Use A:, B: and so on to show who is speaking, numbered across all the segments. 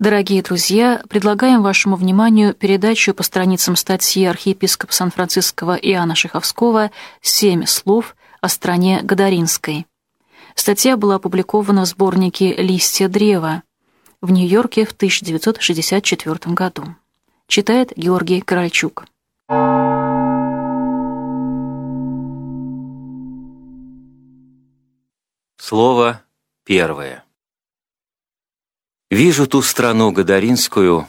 A: Дорогие друзья, предлагаем вашему вниманию передачу по страницам статьи архиепископа Сан-Франциского Иоанна Шиховского «Семь слов о стране Гадаринской». Статья была опубликована в сборнике «Листья древа» в Нью-Йорке в 1964 году. Читает Георгий Корольчук.
B: Слово первое. Вижу ту страну Гадаринскую,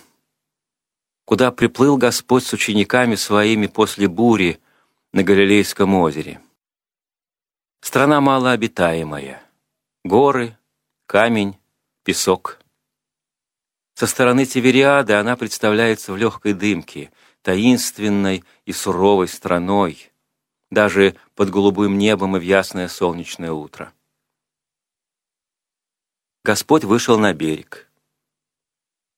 B: куда приплыл Господь с учениками своими после бури на Галилейском озере. Страна малообитаемая, горы, камень, песок. Со стороны Тивериады она представляется в легкой дымке, таинственной и суровой страной, даже под голубым небом и в ясное солнечное утро. Господь вышел на берег.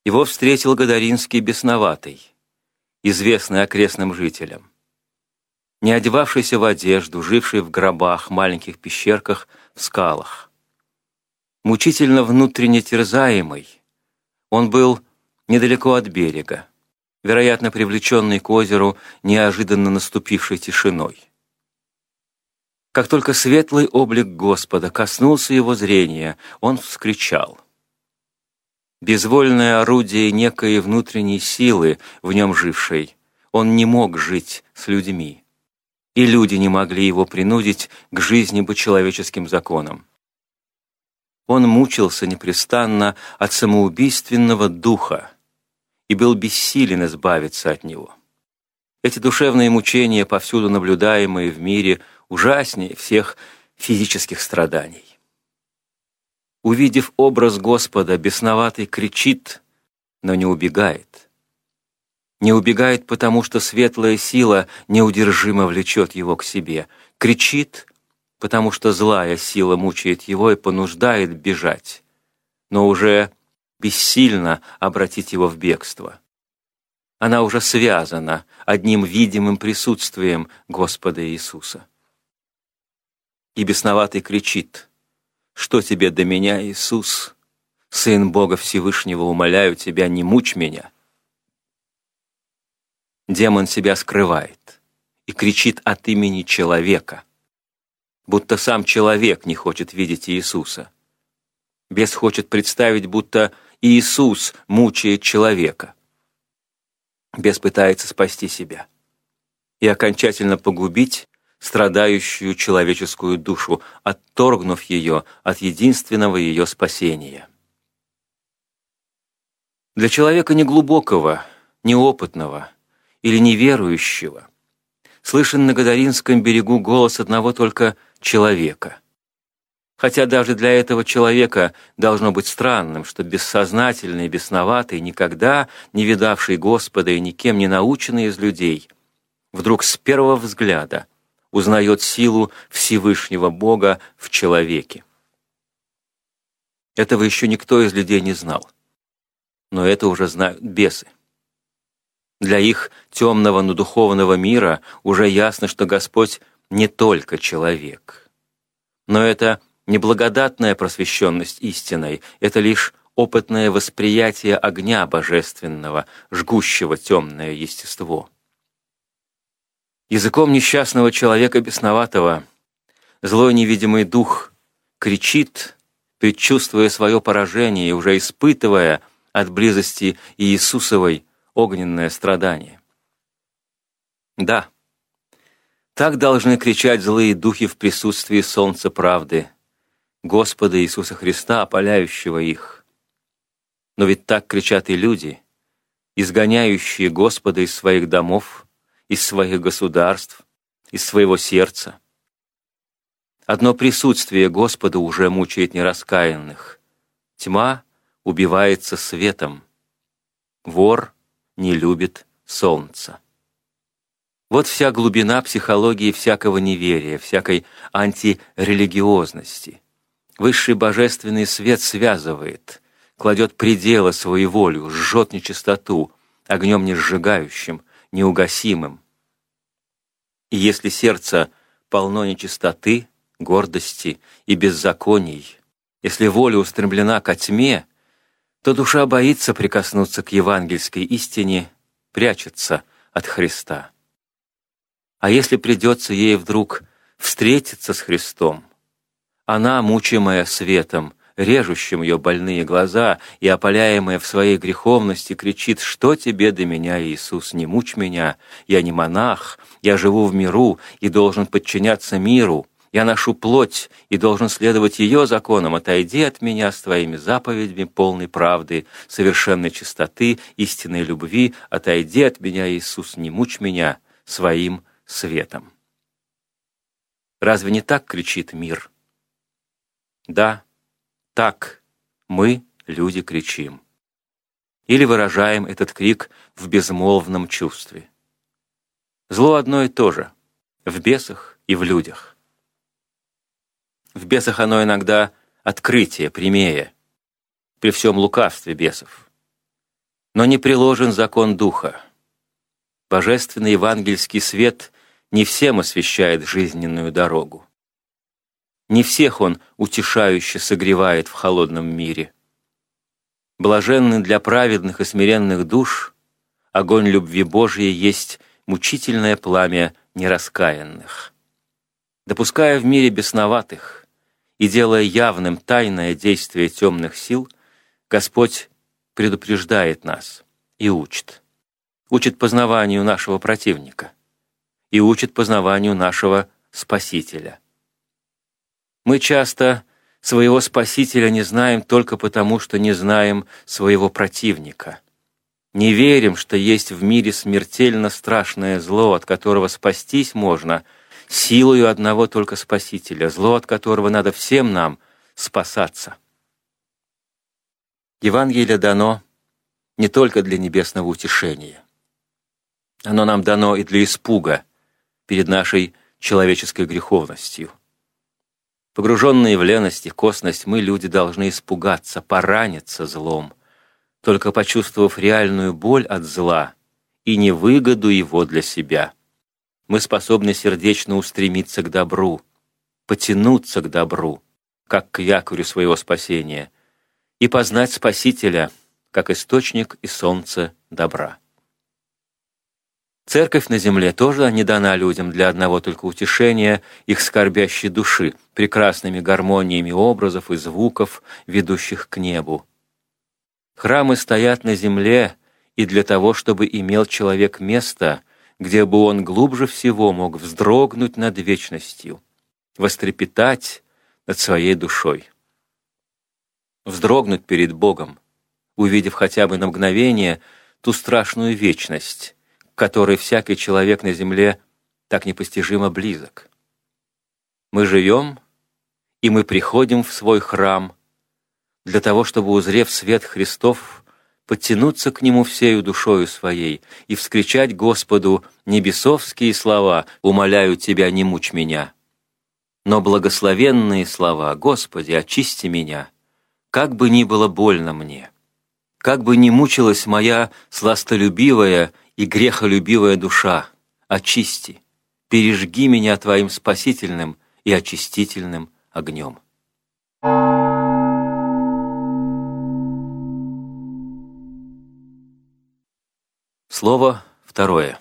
B: Его встретил Гадаринский бесноватый, известный окрестным жителям. Не одевавшийся в одежду, живший в гробах, маленьких пещерках, в скалах. Мучительно внутренне терзаемый, он был недалеко от берега, вероятно, привлеченный к озеру неожиданно наступившей тишиной. Как только светлый облик Господа коснулся его зрения, он вскричал безвольное орудие некой внутренней силы, в нем жившей. Он не мог жить с людьми. И люди не могли его принудить к жизни по человеческим законам. Он мучился непрестанно от самоубийственного духа и был бессилен избавиться от него. Эти душевные мучения, повсюду наблюдаемые в мире, ужаснее всех физических страданий. Увидев образ Господа, бесноватый кричит, но не убегает. Не убегает, потому что светлая сила неудержимо влечет его к себе. Кричит, потому что злая сила мучает его и понуждает бежать, но уже бессильно обратить его в бегство. Она уже связана одним видимым присутствием Господа Иисуса. И бесноватый кричит — что тебе до меня, Иисус? Сын Бога Всевышнего, умоляю тебя, не мучь меня. Демон себя скрывает и кричит от имени человека, будто сам человек не хочет видеть Иисуса. Бес хочет представить, будто Иисус мучает человека. Бес пытается спасти себя и окончательно погубить страдающую человеческую душу, отторгнув ее от единственного ее спасения. Для человека неглубокого, неопытного или неверующего слышен на Гадаринском берегу голос одного только человека. Хотя даже для этого человека должно быть странным, что бессознательный, бесноватый, никогда не видавший Господа и никем не наученный из людей, вдруг с первого взгляда – узнает силу Всевышнего Бога в человеке. Этого еще никто из людей не знал. Но это уже знают бесы. Для их темного, но духовного мира уже ясно, что Господь не только человек. Но это не благодатная просвещенность истиной, это лишь опытное восприятие огня божественного, жгущего темное естество. Языком несчастного человека бесноватого злой невидимый дух кричит, предчувствуя свое поражение и уже испытывая от близости Иисусовой огненное страдание. Да, так должны кричать злые духи в присутствии солнца правды, Господа Иисуса Христа, опаляющего их. Но ведь так кричат и люди, изгоняющие Господа из своих домов, из своих государств, из своего сердца. Одно присутствие Господа уже мучает нераскаянных. Тьма убивается светом. Вор не любит солнца. Вот вся глубина психологии всякого неверия, всякой антирелигиозности. Высший божественный свет связывает, кладет пределы своей волю, жжет нечистоту, огнем не сжигающим, неугасимым. И если сердце полно нечистоты, гордости и беззаконий, если воля устремлена ко тьме, то душа боится прикоснуться к евангельской истине, прячется от Христа. А если придется ей вдруг встретиться с Христом, она, мучимая светом, режущим ее больные глаза и опаляемая в своей греховности, кричит, «Что тебе до меня, Иисус? Не мучь меня! Я не монах, я живу в миру и должен подчиняться миру. Я ношу плоть и должен следовать ее законам. Отойди от меня с твоими заповедями полной правды, совершенной чистоты, истинной любви. Отойди от меня, Иисус, не мучь меня своим светом». Разве не так кричит мир? Да, так мы, люди, кричим. Или выражаем этот крик в безмолвном чувстве. Зло одно и то же — в бесах и в людях. В бесах оно иногда открытие, прямее, при всем лукавстве бесов. Но не приложен закон Духа. Божественный евангельский свет не всем освещает жизненную дорогу. Не всех он утешающе согревает в холодном мире. Блаженный для праведных и смиренных душ, огонь любви Божьей есть мучительное пламя нераскаянных. Допуская в мире бесноватых и делая явным тайное действие темных сил, Господь предупреждает нас и учит. Учит познаванию нашего противника и учит познаванию нашего Спасителя. Мы часто своего Спасителя не знаем только потому, что не знаем своего противника. Не верим, что есть в мире смертельно страшное зло, от которого спастись можно силою одного только Спасителя, зло, от которого надо всем нам спасаться. Евангелие дано не только для небесного утешения. Оно нам дано и для испуга перед нашей человеческой греховностью – Погруженные в леность и косность, мы, люди, должны испугаться, пораниться злом, только почувствовав реальную боль от зла и невыгоду его для себя. Мы способны сердечно устремиться к добру, потянуться к добру, как к якорю своего спасения, и познать Спасителя, как источник и солнце добра. Церковь на земле тоже не дана людям для одного только утешения их скорбящей души, прекрасными гармониями образов и звуков, ведущих к небу. Храмы стоят на земле и для того, чтобы имел человек место, где бы он глубже всего мог вздрогнуть над вечностью, вострепетать над своей душой. Вздрогнуть перед Богом, увидев хотя бы на мгновение ту страшную вечность, которой всякий человек на земле так непостижимо близок. Мы живем, и мы приходим в свой храм для того, чтобы, узрев свет Христов, подтянуться к Нему всею душою своей и вскричать Господу небесовские слова «Умоляю Тебя, не мучь меня». Но благословенные слова «Господи, очисти меня», как бы ни было больно мне, как бы ни мучилась моя сластолюбивая и грехолюбивая душа, очисти, пережги меня Твоим спасительным и очистительным огнем. Слово второе.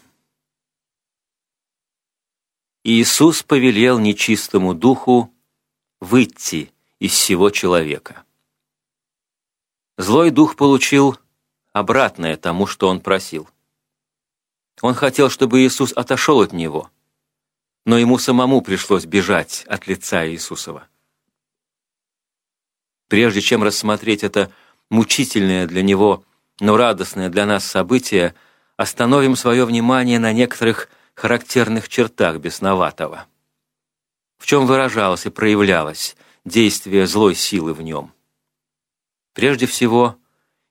B: Иисус повелел нечистому духу выйти из всего человека. Злой дух получил обратное тому, что он просил. Он хотел, чтобы Иисус отошел от него, но ему самому пришлось бежать от лица Иисусова. Прежде чем рассмотреть это мучительное для него, но радостное для нас событие, остановим свое внимание на некоторых характерных чертах бесноватого. В чем выражалось и проявлялось действие злой силы в нем? Прежде всего,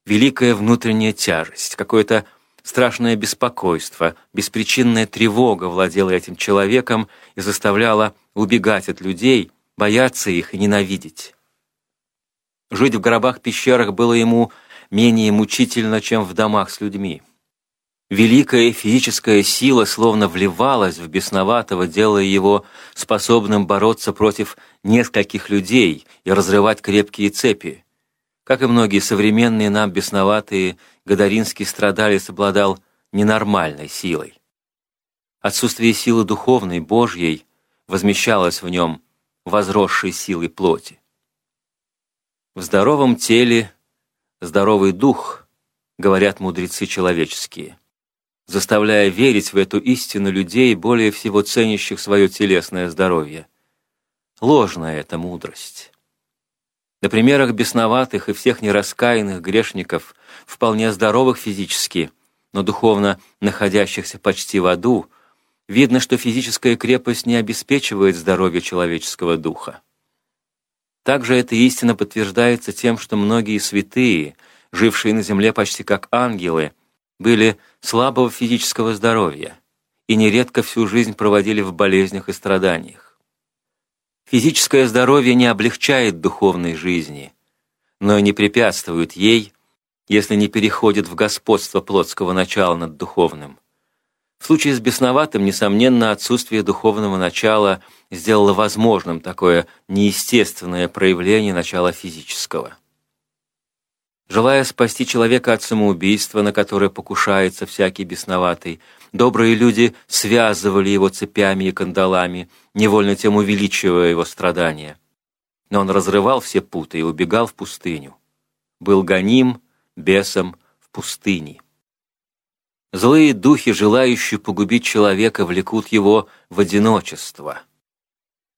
B: великая внутренняя тяжесть, какое-то Страшное беспокойство, беспричинная тревога владела этим человеком и заставляла убегать от людей, бояться их и ненавидеть. Жить в гробах-пещерах было ему менее мучительно, чем в домах с людьми. Великая физическая сила словно вливалась в бесноватого, делая его способным бороться против нескольких людей и разрывать крепкие цепи. Как и многие современные нам бесноватые, Гадаринский страдалец обладал ненормальной силой. Отсутствие силы духовной, Божьей, возмещалось в нем возросшей силой плоти. В здоровом теле здоровый дух, говорят мудрецы человеческие, заставляя верить в эту истину людей, более всего ценящих свое телесное здоровье. Ложная эта мудрость. На примерах бесноватых и всех нераскаянных грешников, вполне здоровых физически, но духовно находящихся почти в аду, видно, что физическая крепость не обеспечивает здоровье человеческого духа. Также эта истина подтверждается тем, что многие святые, жившие на земле почти как ангелы, были слабого физического здоровья и нередко всю жизнь проводили в болезнях и страданиях. Физическое здоровье не облегчает духовной жизни, но и не препятствует ей, если не переходит в господство плотского начала над духовным. В случае с бесноватым, несомненно, отсутствие духовного начала сделало возможным такое неестественное проявление начала физического. Желая спасти человека от самоубийства, на которое покушается всякий бесноватый, добрые люди связывали его цепями и кандалами, невольно тем увеличивая его страдания. Но он разрывал все путы и убегал в пустыню. Был гоним бесом в пустыне. Злые духи, желающие погубить человека, влекут его в одиночество.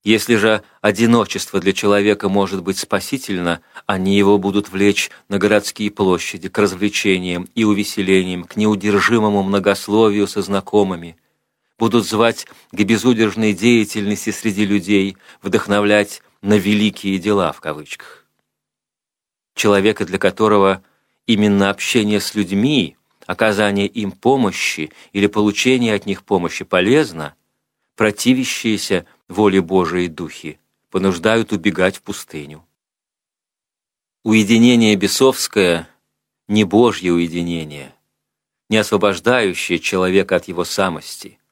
B: Если же одиночество для человека может быть спасительно, они его будут влечь на городские площади, к развлечениям и увеселениям, к неудержимому многословию со знакомыми, будут звать к безудержной деятельности среди людей, вдохновлять на «великие дела» в кавычках. Человека, для которого именно общение с людьми, оказание им помощи или получение от них помощи полезно, противящиеся воле Божией духи, понуждают убегать в пустыню. Уединение бесовское – не Божье уединение, не освобождающее человека от его самости –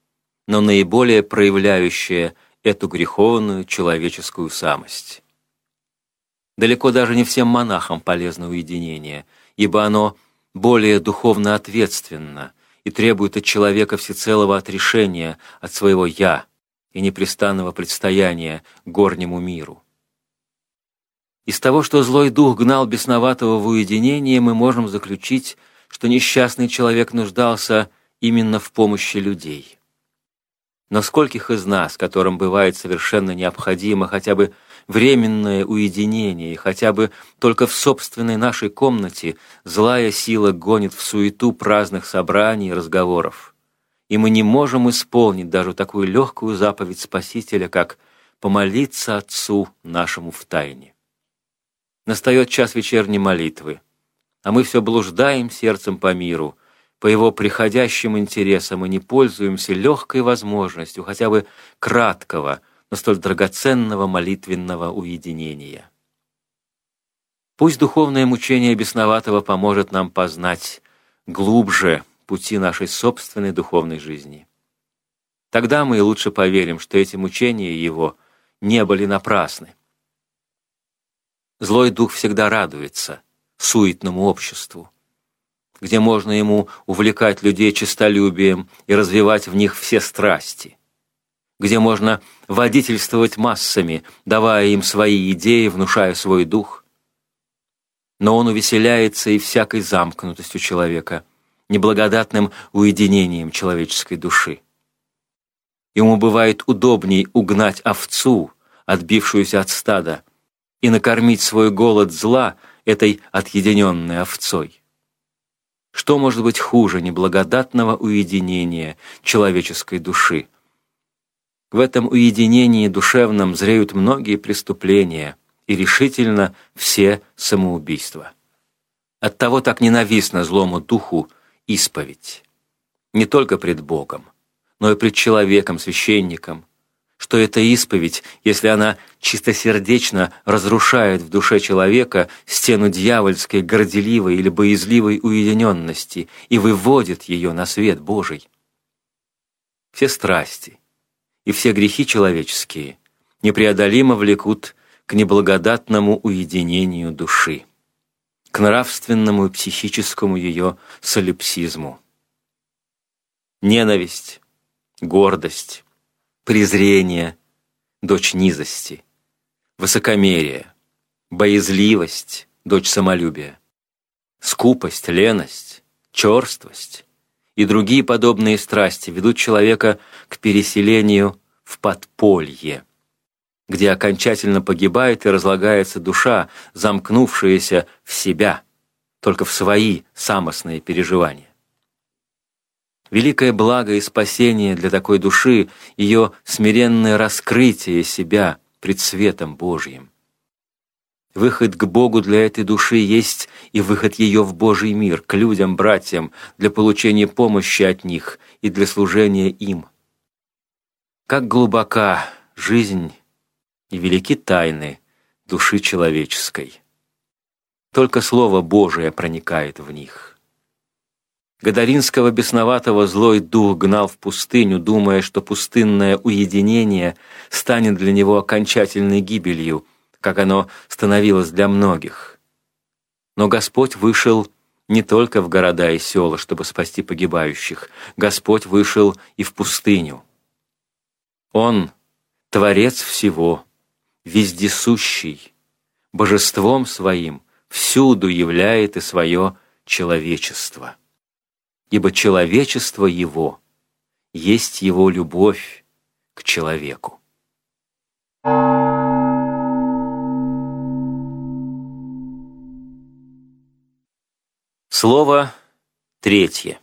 B: но наиболее проявляющее эту греховную человеческую самость. Далеко даже не всем монахам полезно уединение, ибо оно более духовно ответственно и требует от человека всецелого отрешения от своего «я» и непрестанного предстояния горнему миру. Из того, что злой дух гнал бесноватого в уединение, мы можем заключить, что несчастный человек нуждался именно в помощи людей. Но скольких из нас, которым бывает совершенно необходимо хотя бы временное уединение, хотя бы только в собственной нашей комнате злая сила гонит в суету праздных собраний и разговоров. И мы не можем исполнить даже такую легкую заповедь Спасителя, как помолиться Отцу нашему в тайне. Настает час вечерней молитвы, а мы все блуждаем сердцем по миру – по его приходящим интересам и не пользуемся легкой возможностью хотя бы краткого, но столь драгоценного молитвенного уединения. Пусть духовное мучение бесноватого поможет нам познать глубже пути нашей собственной духовной жизни. Тогда мы и лучше поверим, что эти мучения его не были напрасны. Злой дух всегда радуется суетному обществу, где можно ему увлекать людей честолюбием и развивать в них все страсти, где можно водительствовать массами, давая им свои идеи, внушая свой дух. Но он увеселяется и всякой замкнутостью человека, неблагодатным уединением человеческой души. Ему бывает удобней угнать овцу, отбившуюся от стада, и накормить свой голод зла этой отъединенной овцой. Что может быть хуже неблагодатного уединения человеческой души? В этом уединении душевном зреют многие преступления и решительно все самоубийства. Оттого так ненавистно злому духу исповедь. Не только пред Богом, но и пред человеком, священником, что эта исповедь, если она чистосердечно разрушает в душе человека стену дьявольской, горделивой или боязливой уединенности и выводит ее на свет Божий. Все страсти и все грехи человеческие непреодолимо влекут к неблагодатному уединению души. К нравственному и психическому ее солипсизму. Ненависть, гордость, презрение, дочь низости, высокомерие, боязливость, дочь самолюбия, скупость, леность, черствость и другие подобные страсти ведут человека к переселению в подполье, где окончательно погибает и разлагается душа, замкнувшаяся в себя, только в свои самостные переживания. Великое благо и спасение для такой души – ее смиренное раскрытие себя пред светом Божьим. Выход к Богу для этой души есть и выход ее в Божий мир, к людям, братьям, для получения помощи от них и для служения им. Как глубока жизнь и велики тайны души человеческой. Только Слово Божие проникает в них. Гадаринского бесноватого злой дух гнал в пустыню, думая, что пустынное уединение станет для него окончательной гибелью, как оно становилось для многих. Но Господь вышел не только в города и села, чтобы спасти погибающих. Господь вышел и в пустыню. Он — Творец всего, вездесущий, божеством своим всюду являет и свое человечество. Ибо человечество его есть его любовь к человеку. Слово третье.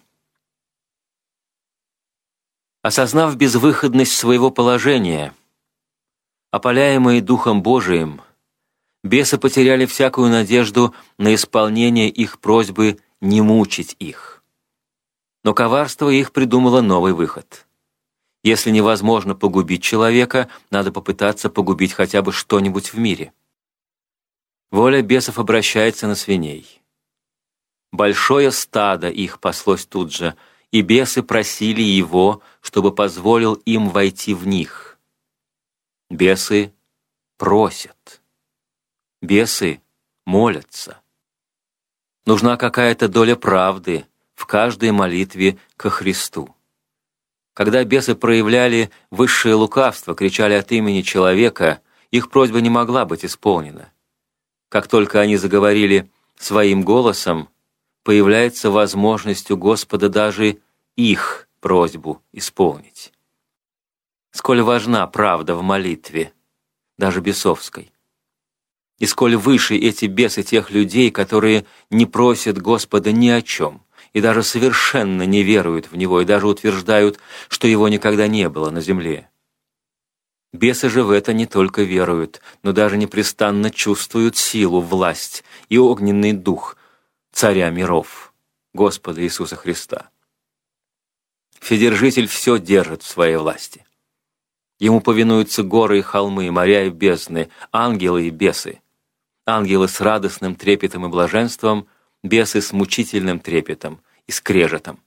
B: Осознав безвыходность своего положения, опаляемые Духом Божиим, бесы потеряли всякую надежду на исполнение их просьбы не мучить их. Но коварство их придумало новый выход. Если невозможно погубить человека, надо попытаться погубить хотя бы что-нибудь в мире. Воля бесов обращается на свиней. Большое стадо их паслось тут же – и бесы просили его, чтобы позволил им войти в них. Бесы просят. Бесы молятся. Нужна какая-то доля правды в каждой молитве ко Христу. Когда бесы проявляли высшее лукавство, кричали от имени человека, их просьба не могла быть исполнена. Как только они заговорили своим голосом, появляется возможность у Господа даже их просьбу исполнить. Сколь важна правда в молитве, даже бесовской. И сколь выше эти бесы тех людей, которые не просят Господа ни о чем, и даже совершенно не веруют в Него, и даже утверждают, что Его никогда не было на земле. Бесы же в это не только веруют, но даже непрестанно чувствуют силу, власть и огненный дух, Царя миров, Господа Иисуса Христа. Вседержитель все держит в своей власти. Ему повинуются горы и холмы, моря и бездны, ангелы и бесы. Ангелы с радостным трепетом и блаженством, бесы с мучительным трепетом и скрежетом.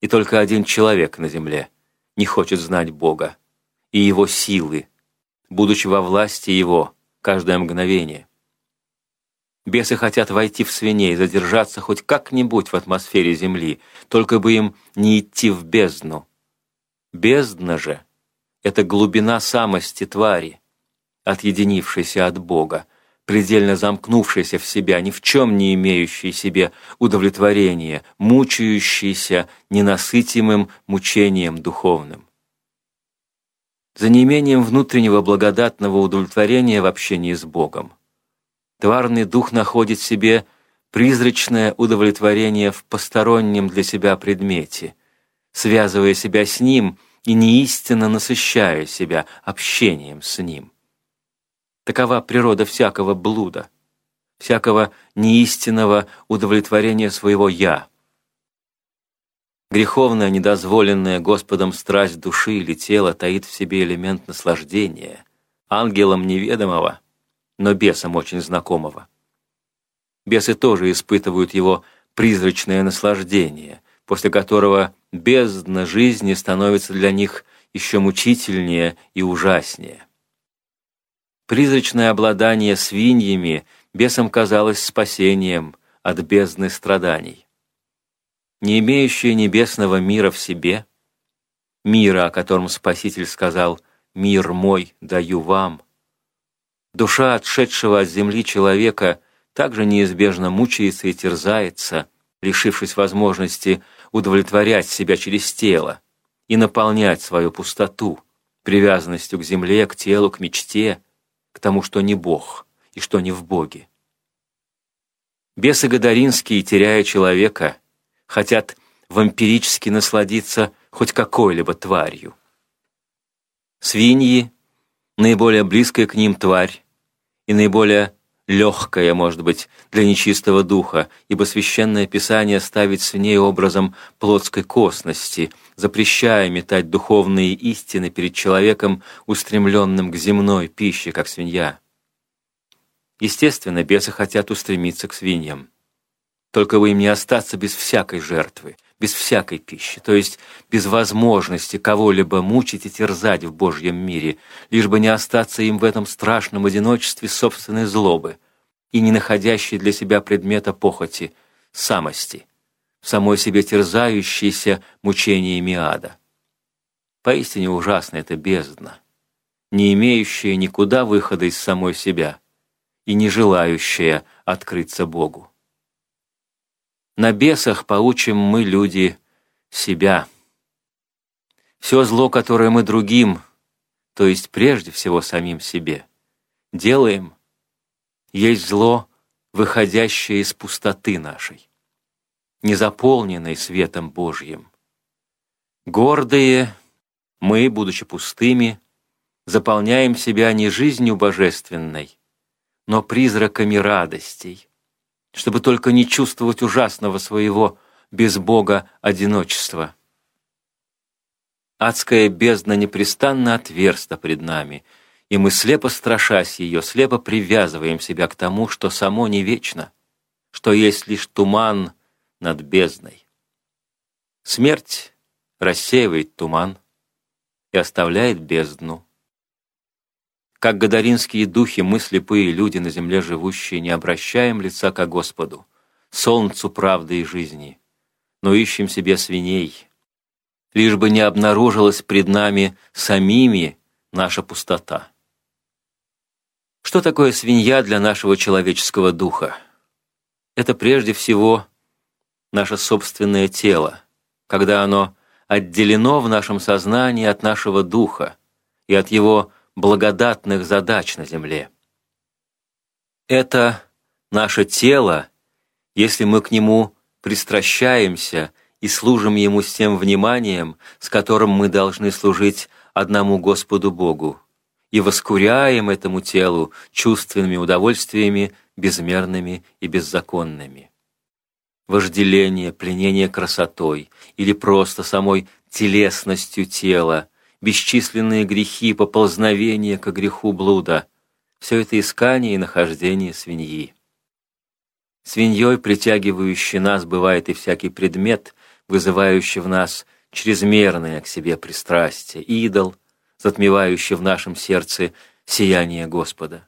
B: И только один человек на земле не хочет знать Бога и Его силы, будучи во власти Его каждое мгновение – Бесы хотят войти в свиней, задержаться хоть как-нибудь в атмосфере Земли, только бы им не идти в бездну. Бездна же — это глубина самости твари, отъединившейся от Бога, предельно замкнувшейся в себя, ни в чем не имеющей себе удовлетворения, мучающейся ненасытимым мучением духовным. За неимением внутреннего благодатного удовлетворения в общении с Богом Тварный дух находит в себе призрачное удовлетворение в постороннем для себя предмете, связывая себя с ним и неистинно насыщая себя общением с ним. Такова природа всякого блуда, всякого неистинного удовлетворения своего «я». Греховная, недозволенная Господом страсть души или тела таит в себе элемент наслаждения, ангелам неведомого – но бесам очень знакомого. Бесы тоже испытывают его призрачное наслаждение, после которого бездна жизни становится для них еще мучительнее и ужаснее. Призрачное обладание свиньями бесам казалось спасением от бездны страданий. Не имеющие небесного мира в себе, мира, о котором Спаситель сказал «Мир мой даю вам», душа отшедшего от земли человека также неизбежно мучается и терзается, лишившись возможности удовлетворять себя через тело и наполнять свою пустоту привязанностью к земле, к телу, к мечте, к тому, что не Бог и что не в Боге. Бесы Гадаринские, теряя человека, хотят вампирически насладиться хоть какой-либо тварью. Свиньи — наиболее близкая к ним тварь и наиболее легкая, может быть, для нечистого духа, ибо Священное Писание ставит свиней образом плотской косности, запрещая метать духовные истины перед человеком, устремленным к земной пище, как свинья. Естественно, бесы хотят устремиться к свиньям. Только бы им не остаться без всякой жертвы, без всякой пищи, то есть без возможности кого-либо мучить и терзать в Божьем мире, лишь бы не остаться им в этом страшном одиночестве собственной злобы и не находящей для себя предмета похоти, самости, самой себе терзающейся мучениями ада. Поистине ужасно это бездна, не имеющая никуда выхода из самой себя и не желающая открыться Богу. На бесах поучим мы, люди, себя. Все зло, которое мы другим, то есть прежде всего самим себе, делаем, есть зло, выходящее из пустоты нашей, не заполненной светом Божьим. Гордые мы, будучи пустыми, заполняем себя не жизнью божественной, но призраками радостей, чтобы только не чувствовать ужасного своего без Бога одиночества. Адская бездна непрестанно отверста пред нами, и мы, слепо страшась ее, слепо привязываем себя к тому, что само не вечно, что есть лишь туман над бездной. Смерть рассеивает туман и оставляет бездну. Как гадаринские духи, мы, слепые люди на земле живущие, не обращаем лица ко Господу, солнцу правды и жизни, но ищем себе свиней, лишь бы не обнаружилась пред нами самими наша пустота. Что такое свинья для нашего человеческого духа? Это прежде всего наше собственное тело, когда оно отделено в нашем сознании от нашего духа и от его благодатных задач на земле. Это наше тело, если мы к нему пристращаемся и служим ему с тем вниманием, с которым мы должны служить одному Господу Богу, и воскуряем этому телу чувственными удовольствиями безмерными и беззаконными. Вожделение, пленение красотой или просто самой телесностью тела бесчисленные грехи, поползновения к греху блуда — все это искание и нахождение свиньи. Свиньей, притягивающий нас, бывает и всякий предмет, вызывающий в нас чрезмерное к себе пристрастие, идол, затмевающий в нашем сердце сияние Господа.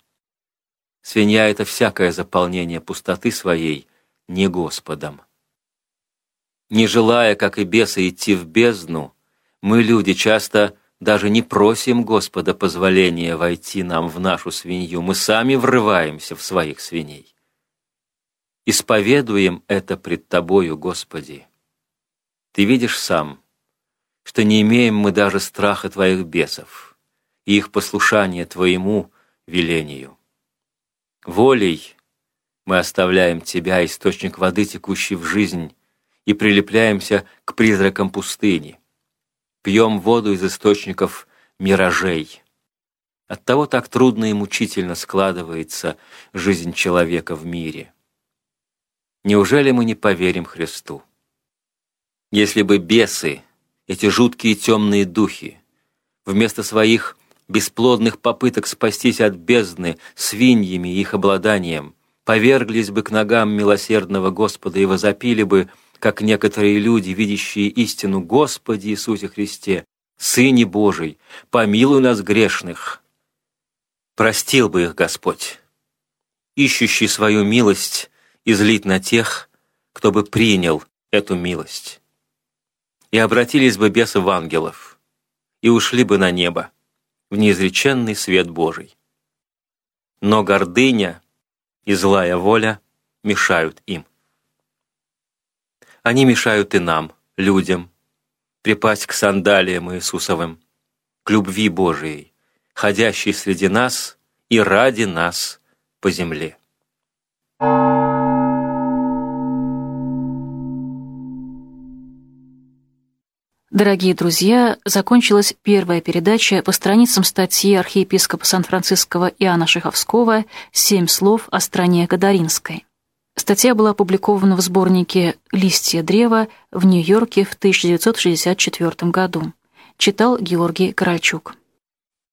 B: Свинья — это всякое заполнение пустоты своей не Господом. Не желая, как и бесы, идти в бездну, мы, люди, часто даже не просим Господа позволения войти нам в нашу свинью, мы сами врываемся в своих свиней. Исповедуем это пред Тобою, Господи. Ты видишь сам, что не имеем мы даже страха Твоих бесов и их послушания Твоему велению. Волей мы оставляем Тебя, источник воды, текущий в жизнь, и прилепляемся к призракам пустыни — пьем воду из источников миражей. Оттого так трудно и мучительно складывается жизнь человека в мире. Неужели мы не поверим Христу? Если бы бесы, эти жуткие темные духи, вместо своих бесплодных попыток спастись от бездны свиньями и их обладанием, поверглись бы к ногам милосердного Господа и возопили бы – как некоторые люди, видящие истину Господи Иисусе Христе, Сыне Божий, помилуй нас грешных. Простил бы их Господь. ищущий свою милость излить на тех, кто бы принял эту милость. И обратились бы бесы в ангелов, и ушли бы на небо, в неизреченный свет Божий. Но гордыня и злая воля мешают им. Они мешают и нам, людям, припасть к сандалиям Иисусовым, к любви Божией, ходящей среди нас и ради нас по земле.
A: Дорогие друзья, закончилась первая передача по страницам статьи архиепископа Сан-Франциского Иоанна Шиховского «Семь слов о стране Гадаринской». Статья была опубликована в сборнике «Листья древа» в Нью-Йорке в 1964 году. Читал Георгий Корольчук.